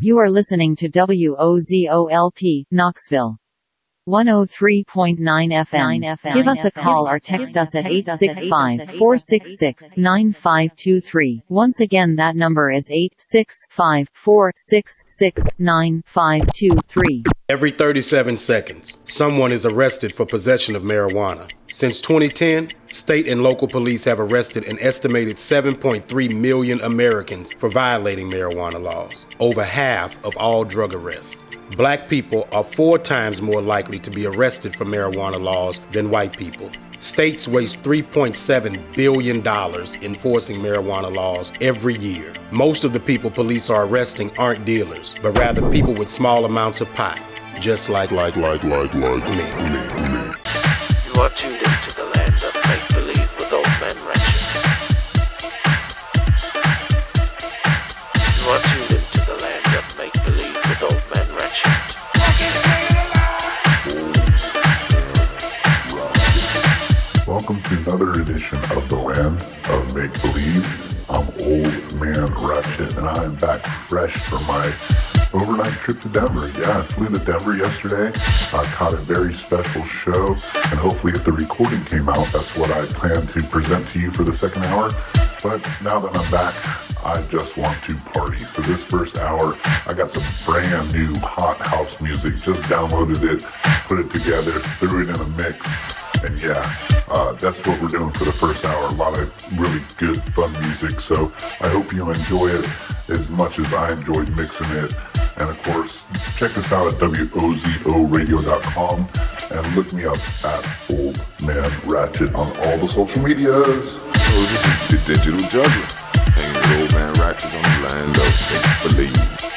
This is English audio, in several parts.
You are listening to WOZOLP, Knoxville. 103.9 FM. Give us a call or text us at 865-466-9523. Once again that number is 865-466-9523. Every 37 seconds, someone is arrested for possession of marijuana. Since 2010, state and local police have arrested an estimated 7.3 million Americans for violating marijuana laws, over half of all drug arrests. Black people are four times more likely to be arrested for marijuana laws than white people. States waste $3.7 billion enforcing marijuana laws every year. Most of the people police are arresting aren't dealers, but rather people with small amounts of pot, just like, like, like, like, like me, me, me. You are tuned another edition of the Land of Make Believe. I'm Old Man Ratchet, and I'm back fresh from my overnight trip to Denver. Yeah, I flew to Denver yesterday. I caught a very special show, and hopefully, if the recording came out, that's what I plan to present to you for the second hour. But now that I'm back, I just want to party. So this first hour, I got some brand new hot house music. Just downloaded it, put it together, threw it in a mix. And yeah, uh, that's what we're doing for the first hour. A lot of really good, fun music. So I hope you enjoy it as much as I enjoyed mixing it. And of course, check us out at WOZORadio.com and look me up at Old Man Ratchet on all the social medias. Oh, this is the digital juggler. Hanging with old man Ratchet on the of make believe.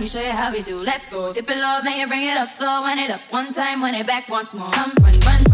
Let me show you how we do. Let's go. Dip it low, then you bring it up slow. Wind it up one time, wind it back once more. Come, run, run.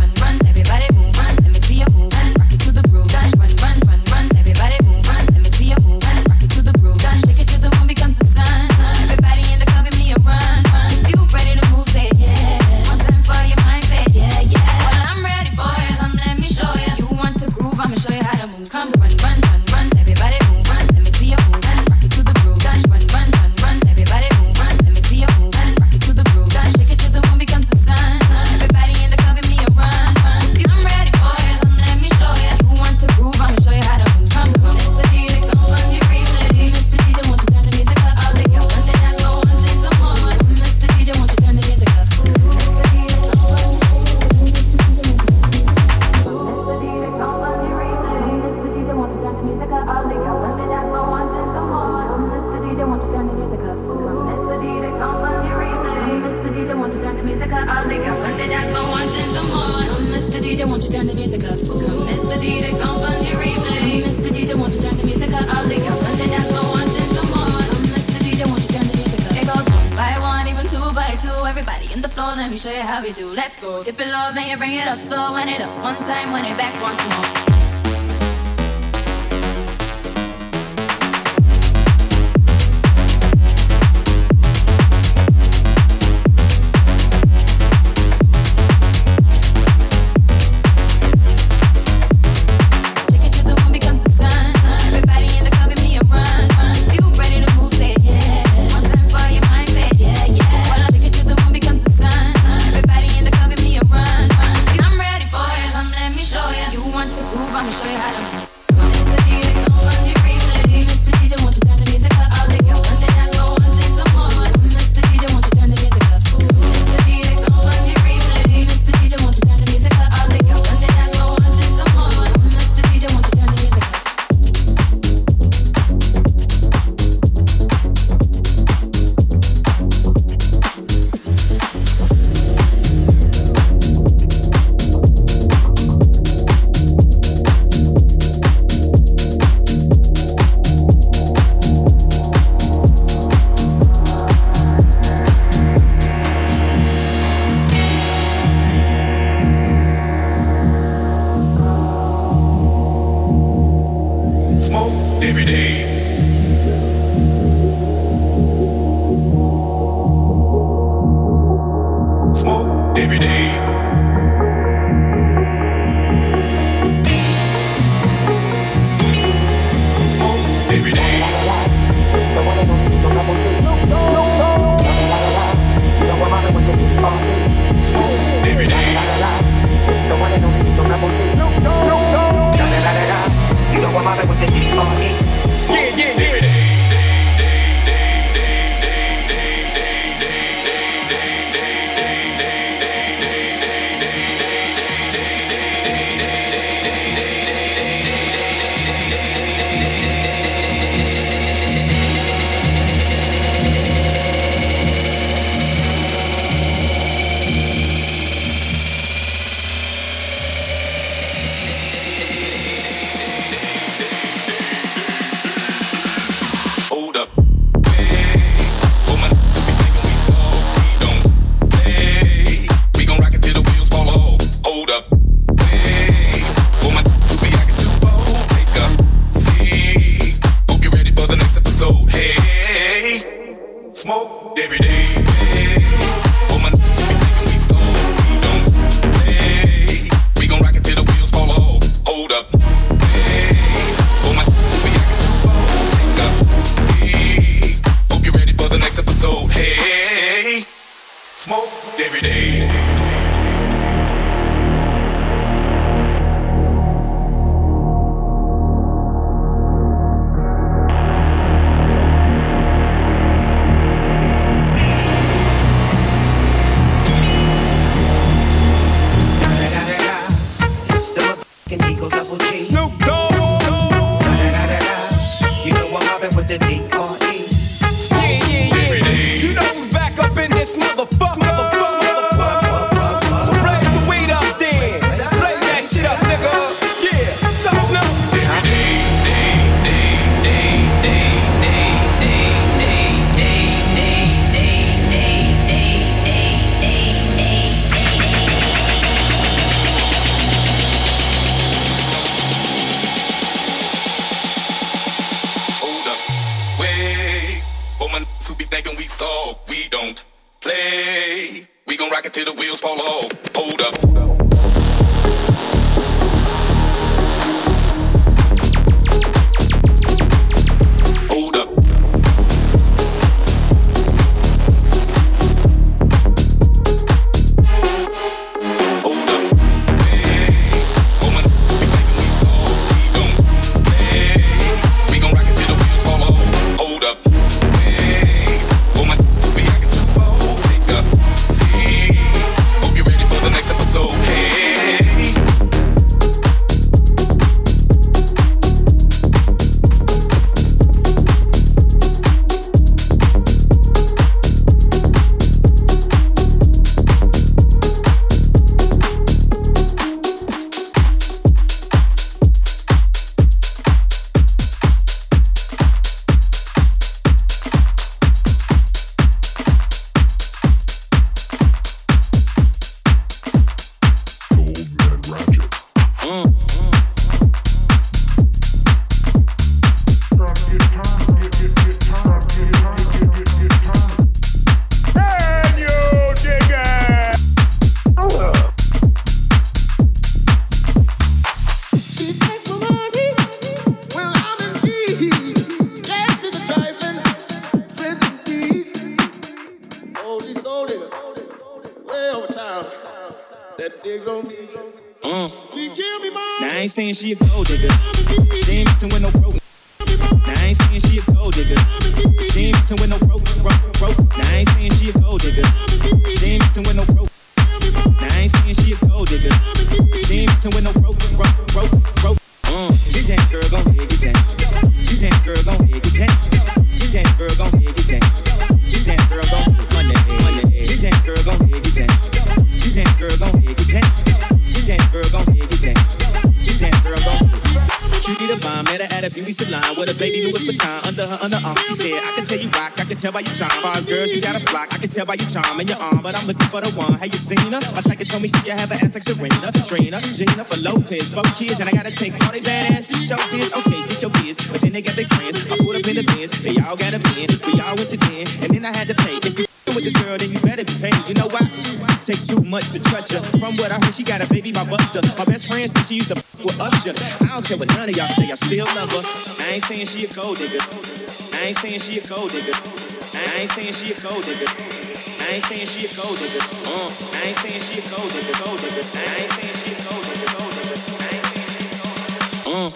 Met her at a beauty salon with a baby Louis Vuitton under her underarm. She said, I can tell you rock, I can tell by your charm. Far as girls, you got a flock, I can tell by your charm and your arm, but I'm looking for the one. Have you seen her? My psychic told me she could have an ass like Serena, Trina, Jennifer Lopez, four kids, and I gotta take all they bad asses, show this. Okay, get your kids, but then they got their friends. I put up in the bins, they all got a pen, we all went to den, and then I had to pay. If you with this girl, then you better be paid. You know why? Take too much to touch her. From what I heard, she got a baby by Busta. My best friend said she used to f- with Usher. I don't care what none of y'all say, I still love her. I ain't saying she a gold digger. I ain't saying she a gold digger. I ain't saying she a gold digger. I ain't saying she a gold digger. Uh, I ain't saying she a gold digger, gold digger. I ain't saying she a gold digger, gold digger. I ain't saying she a gold digger. Uh.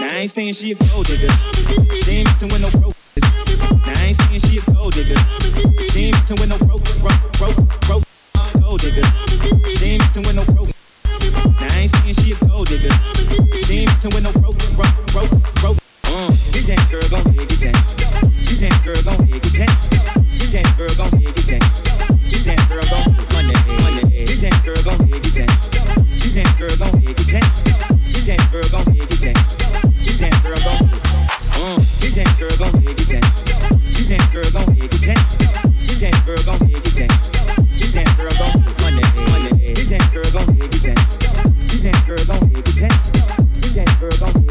Now I ain't saying she a gold digger. She ain't messing with no broke. Now I ain't saying she a gold digger. She ain't messing with no broke, broke, broke, broke. Gold digger. She ain't messing with no broke. Now I ain't saying she a gold digger. She ain't messing with no broke, broke, broke, broke. Uh, get that girl, gon' head, get that. Get that girl, gon' head, get that. Get that girl, gon' head, get that. Get that girl, gon' money, money. Get that girl, gon' head, get that. Get that girl, gon' head, get that. Get that girl, gon' head, get that. Get that girl, gon' uh, get that girl, gon' head, get that. Get that girl, gon' head, get that. Get that girl, gon' head, get that. Girl, that girl, gon' head, get that. Girl, gon' head, get that. Get that girl, gon'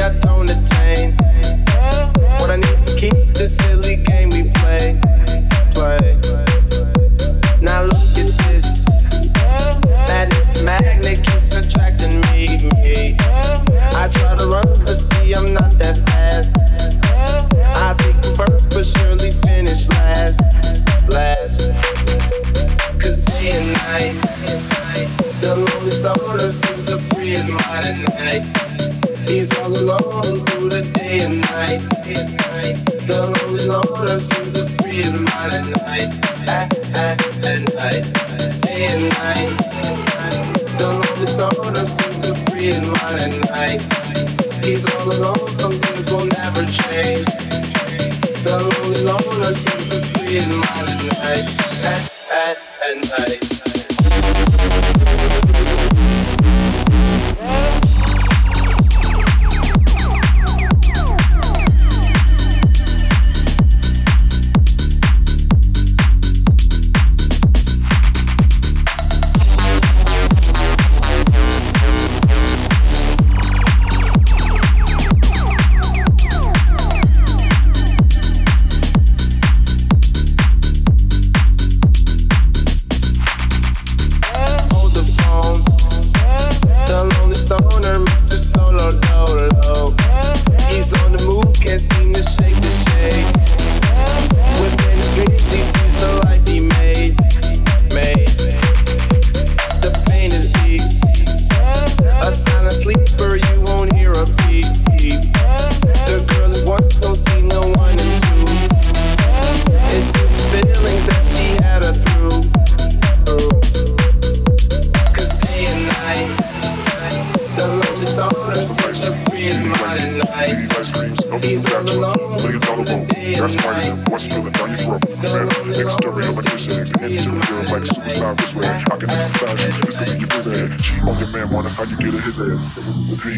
I don't attain.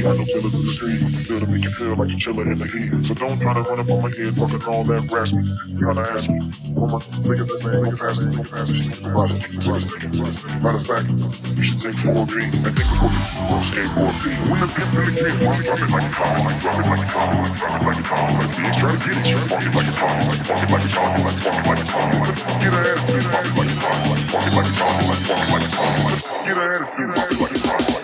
I know killers in the street. Still to make you feel like a chiller in the heat. So don't try to run up on my head, talking all that raspy. You gotta ask me. Woman, think of fast, think of fast, of fast. Take. Matter of fact, you should take 4B and think before you go skateboard. When the pimps in the game, drop it like a car, drop it like a car, drop it like a car. Like bitch, try to get it, walk it like a car, walk it like a car, walk it like a car. Get an attitude, walk it like a car, walk it like a car, walk it like a car. Get an attitude, walk it like a car.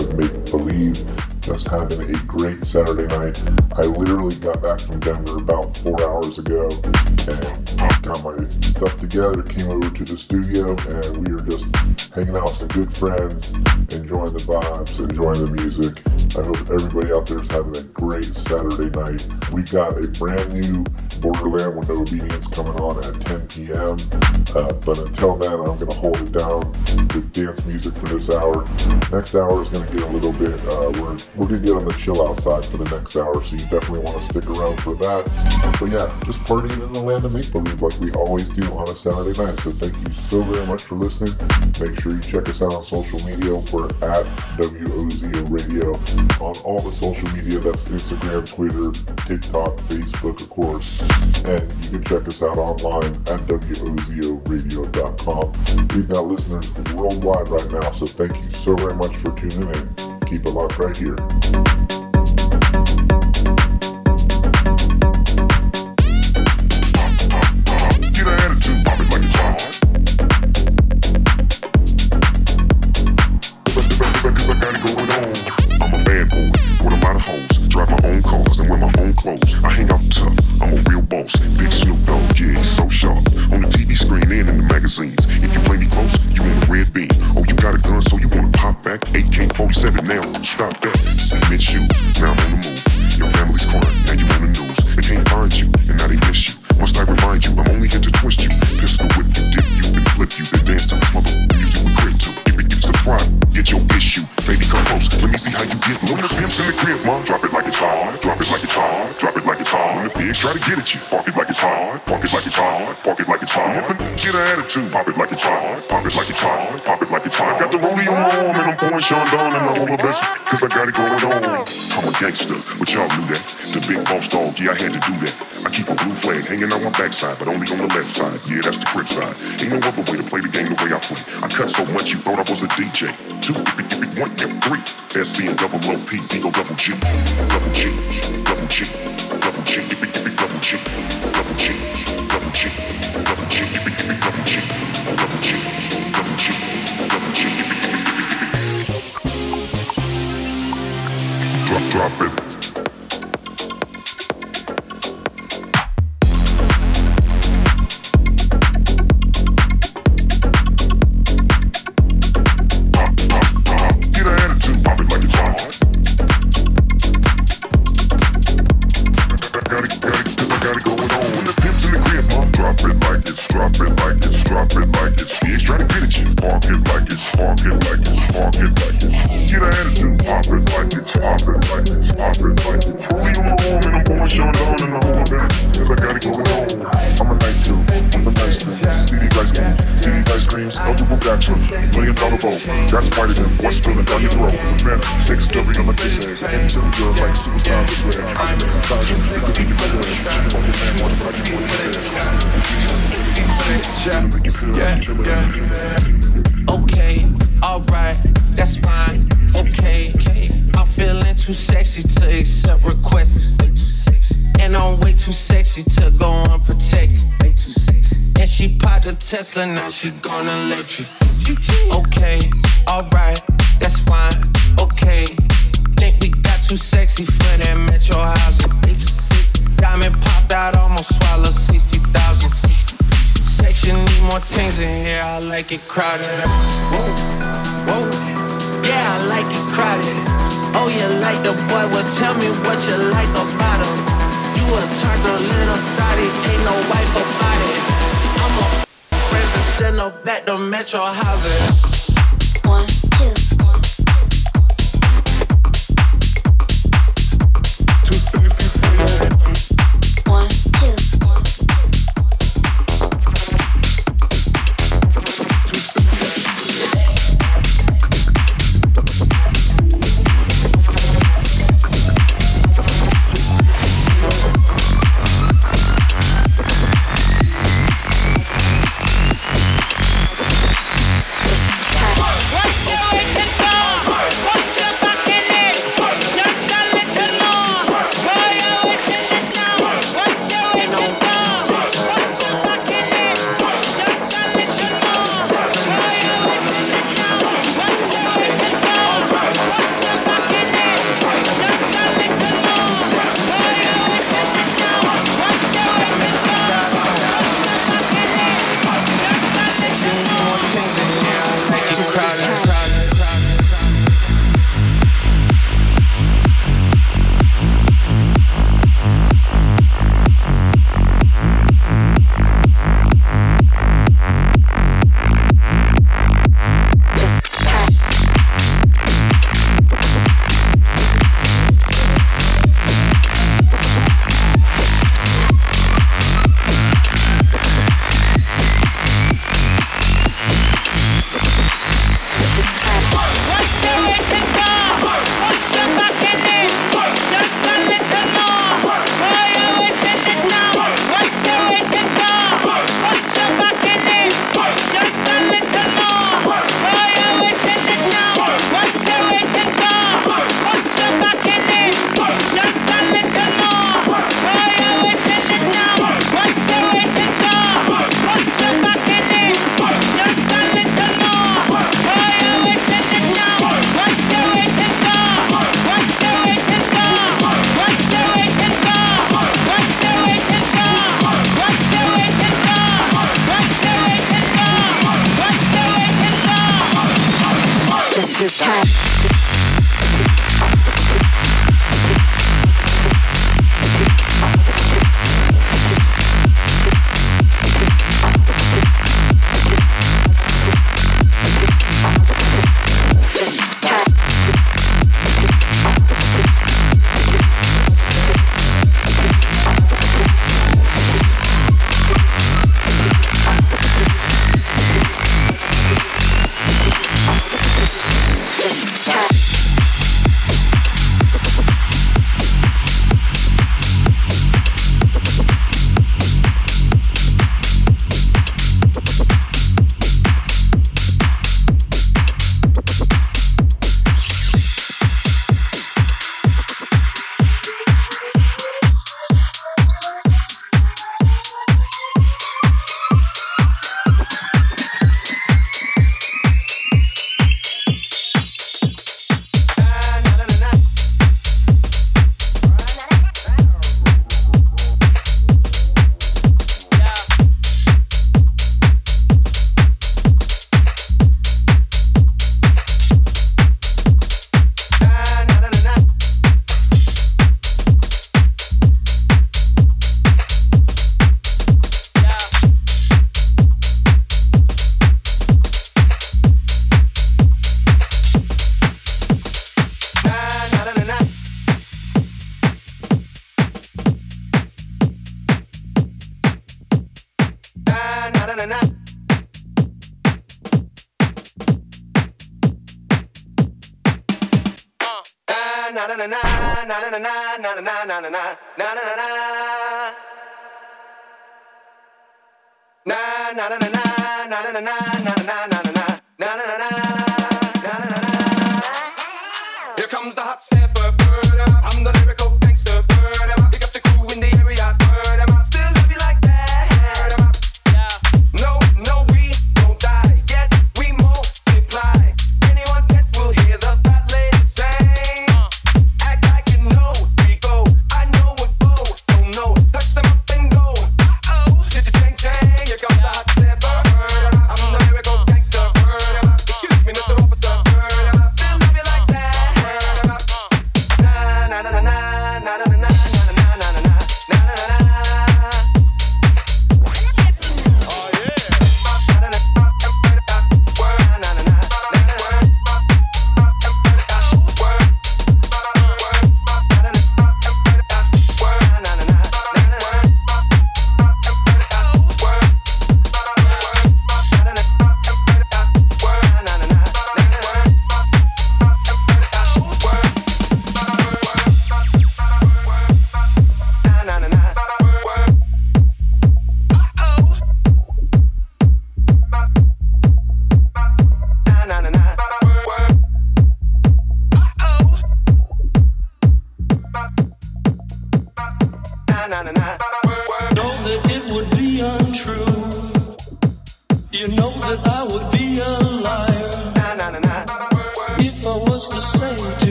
Just having a great Saturday night. I literally got back from Denver about four hours ago and got my stuff together, came over to the studio, and we were just hanging out with some good friends, enjoying the vibes, enjoying the music. I hope everybody out there is having a great Saturday night. We've got a brand new Borderland with No Obedience coming on at 10 p.m. Uh, but until then, I'm going to hold it down with dance music for this hour. Next hour is going to get a little bit, uh, we're, we're going to get on the chill outside for the next hour, so you definitely want to stick around for that. But yeah, just partying in the land of make believe like we always do on a Saturday night. So thank you so very much for listening. Make sure you check us out on social media. We're at WOZO Radio on all the social media that's Instagram, Twitter, TikTok, Facebook, of course. And you can check us out online at WOZORadio.com. We've got listeners worldwide right now, so thank you so very much for tuning in. Keep it locked right here. Now. Stop that. Cement shoes. Now I'm on the move. Your family's crying. Now you on the news. They can't find you, and now they miss you. Must I remind you? I'm only here to twist you, pistol whip you, dip you, then flip you, then dance to this mother music with crit to. If it subscribe, get your issue. Baby, come close. Let me see how you get low. When the pimps in the crib, mom, drop it like it's hot. Drop it like it's hot. Drop it like it's hot. When the pigs try to get at you, park it like it's hot. Park it like it's hot. Park it like it's hot. Get an attitude, pop it like it's hot. Pop it like it's hot. Pop it like it's hot. Got the rollie on my and pouring Sean Don and all the best cause I got it going on. I'm a gangster, but y'all knew that. The big boss dog, yeah, I had to do that. I keep a blue flag hanging out my backside, but only on the left side. Yeah, that's the crib side. Ain't no other way to play the game the way I play. I cut so much you thought I was a DJ. Two, one, yeah, three. SC and double OP, Dingo double G. Double G, double G, double G, double G, double G, double G, double G, double G, double G, double Drop, it. Okay, alright, that's fine. Okay, I'm feeling too sexy to accept requests. And I'm way too sexy to go unprotected. And she popped a Tesla, now she gonna let you. Okay, your houses.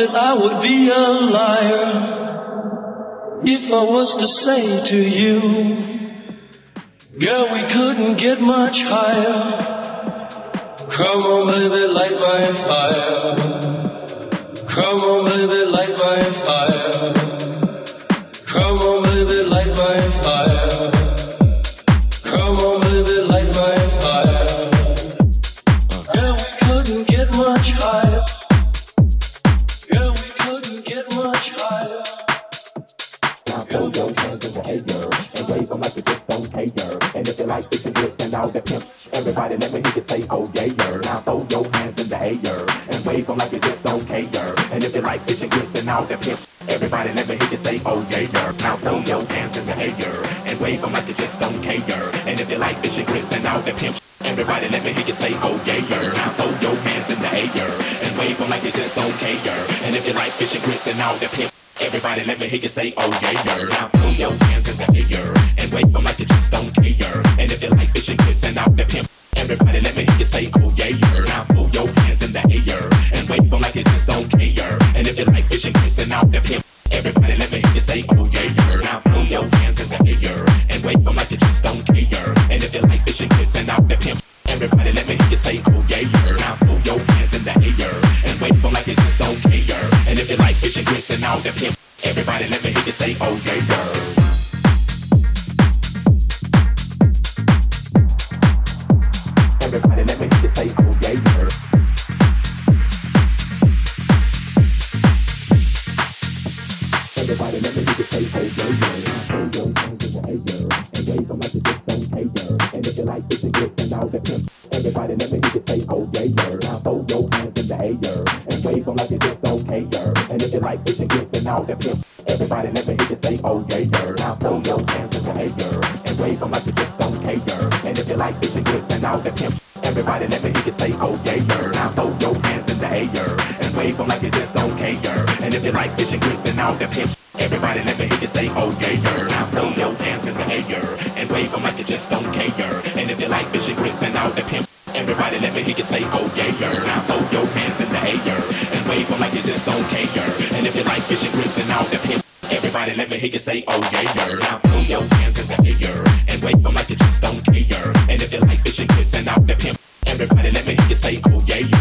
That I would be a liar if I was to say to you, Girl, we couldn't get much higher. Come on, baby, light my fire. If you like fish and grits all the pimp, everybody let me hear you say, oh yeah, yeah. Now throw your hands in the air and wave them like you just don't care. And if you like fish and grits and all the pimp, everybody let me hear you say, oh yeah, yeah. Now throw your hands in the air and wave them like you just don't care. And if you like fish and grits and all the pimp, Everybody let me hear you say, oh yeah, yeah. Now throw your hands in the air and wave them like you just don't care. And if you like fishing kids and out the pimp, everybody let me hear you say, oh yeah, yeah. Now throw your hands in the air and wave them like you just don't care. And if you like fishing kids and out the pimp, everybody let me hear you say, oh yeah, yeah. Now throw your hands in the air and wave them like you just don't care. And if you like fishing kids and out the pimp, everybody let me hear you say, oh yeah, yeah. Now throw your hands in the air and wave them like you just don't care. And if you like fishing grits and all the pimp, everybody let me hear you say, oh yeah, yeah. Pimp, everybody let me hear you say, oh yeah, yeah. Now throw your hands in the air and wave them like you just don't care. And if you like fishing grits and all the pimp, everybody let me hear you say, oh yeah, yeah. Now throw your hands in the air and wave them like you just don't care. And if you like fishing grits and all the pimp, everybody let me hear you say, oh yeah, yeah. Everybody let me hear you say, oh yeah, yeah. Now throw your hands in the air and wave them like you just don't care. And if you like fishing grits and all the pimp, everybody let me hear you say, oh yeah, yeah.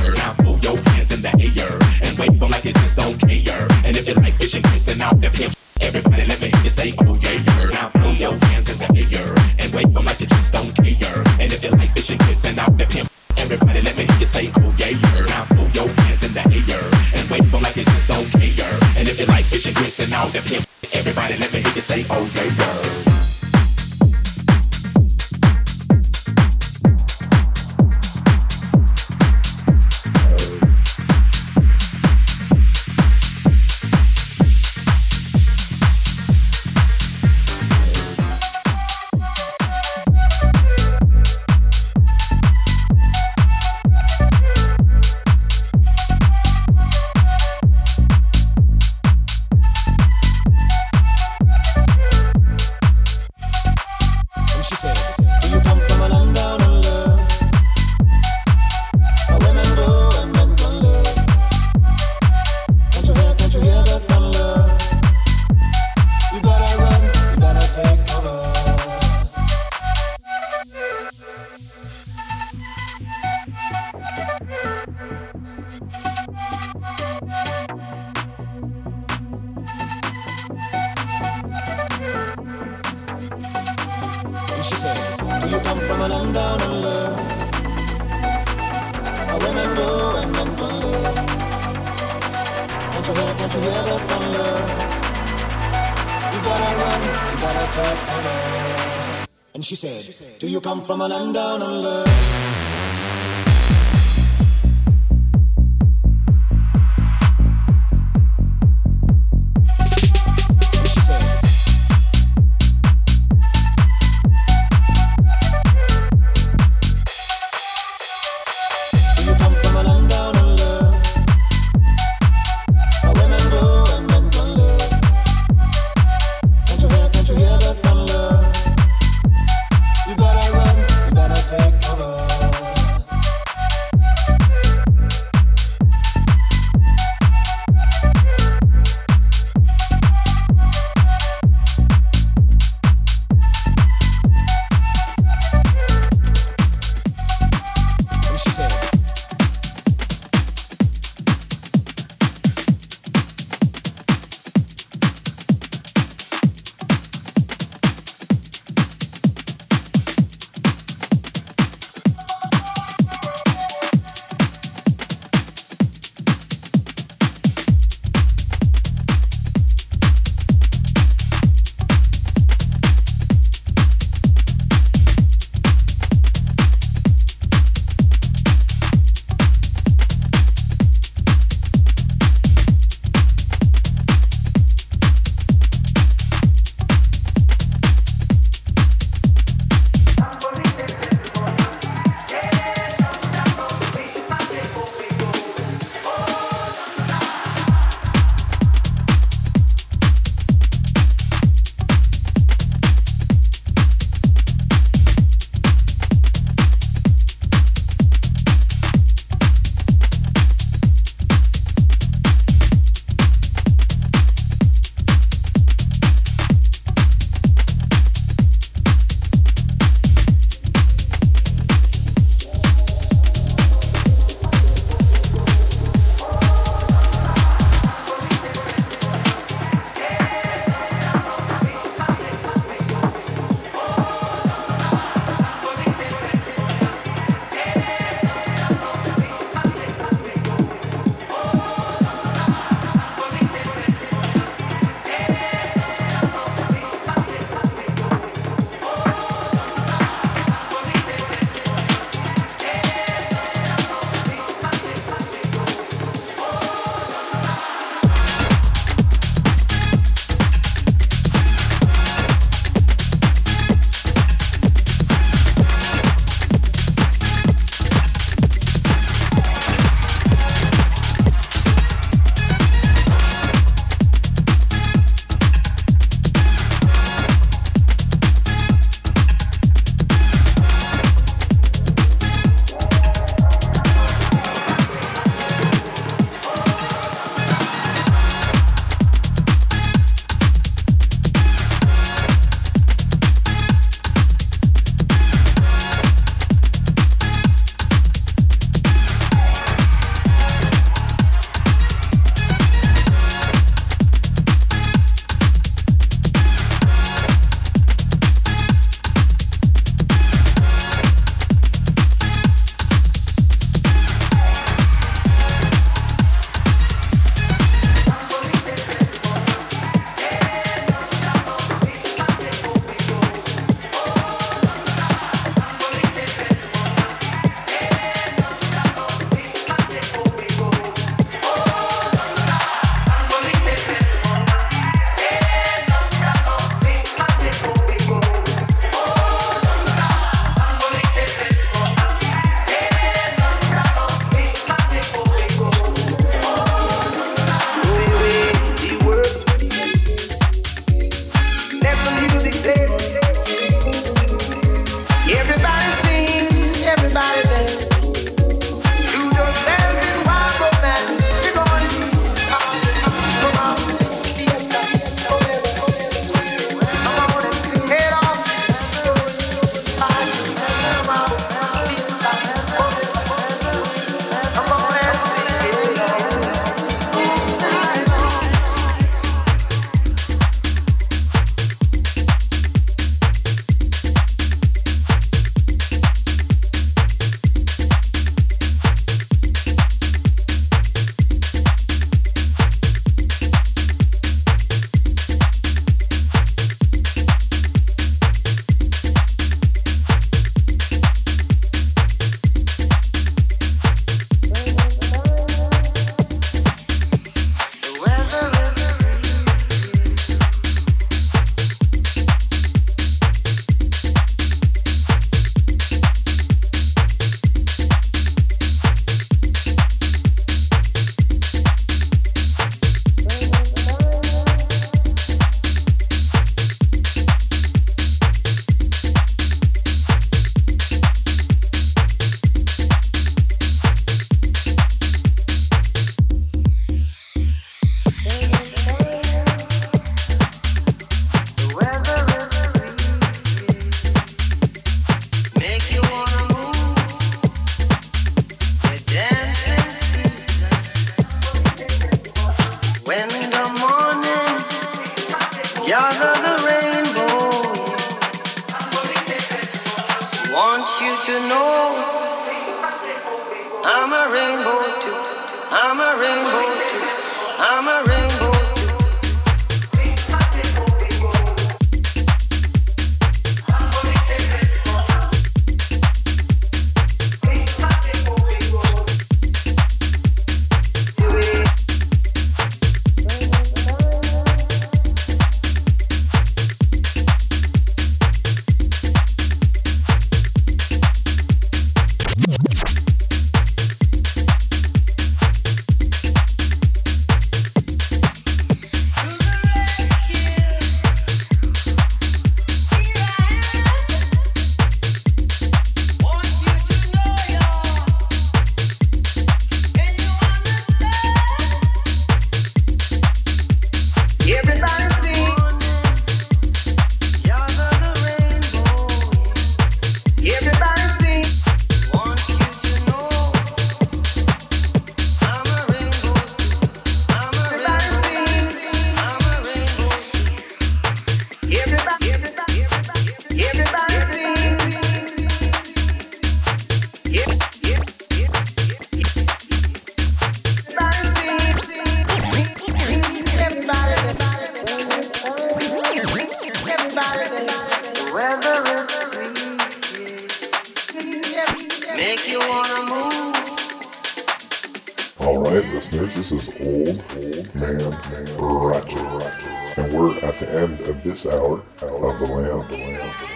Ratchet, and we're at the end of this hour of the Land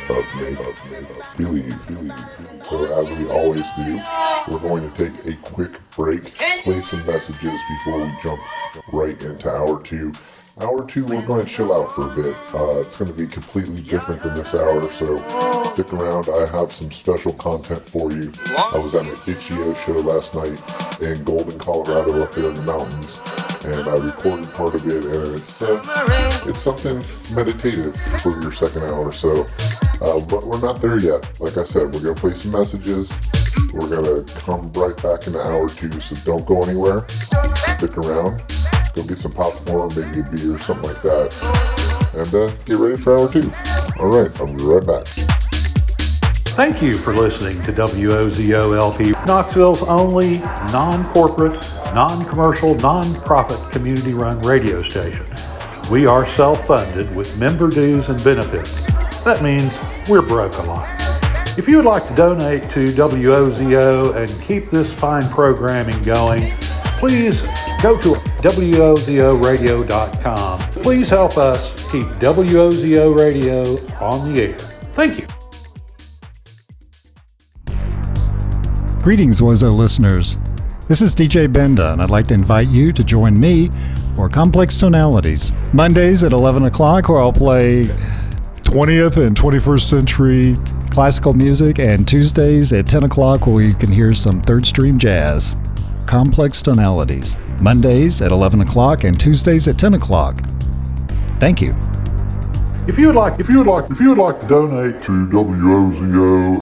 of Believe. Believe. So as we always do, we're going to take a quick break, play some messages before we jump right into hour two. Hour two, we're going to chill out for a bit. Uh, it's going to be completely different than this hour, so stick around. I have some special content for you. I was at an Itch.io show last night in Golden, Colorado, up there in the mountains, and I recorded part of it, and it's uh, it's something meditative for your second hour. So, uh, but we're not there yet. Like I said, we're to play some messages. We're to come right back in an hour two, so don't go anywhere. Stick around. Go get some popcorn, maybe a beer, or something like that. And uh, get ready for hour two. All right, I'll be right back. Thank you for listening to WOZOLP, Knoxville's only non corporate, non commercial, non profit community run radio station. We are self funded with member dues and benefits. That means we're broke a lot. If you would like to donate to WOZO and keep this fine programming going, please go to WOZORadio.com. Please help us keep WOZO Radio on the air. Thank you. Greetings, Wozo listeners. This is DJ Benda, and I'd like to invite you to join me for Complex Tonalities. Mondays at 11 o'clock, where I'll play 20th and 21st century classical music, and Tuesdays at 10 o'clock, where you can hear some third stream jazz. Complex Tonalities. Mondays at 11 o'clock and Tuesdays at 10 o'clock. Thank you. If you would like, if you would like, if you would like to donate to WOZO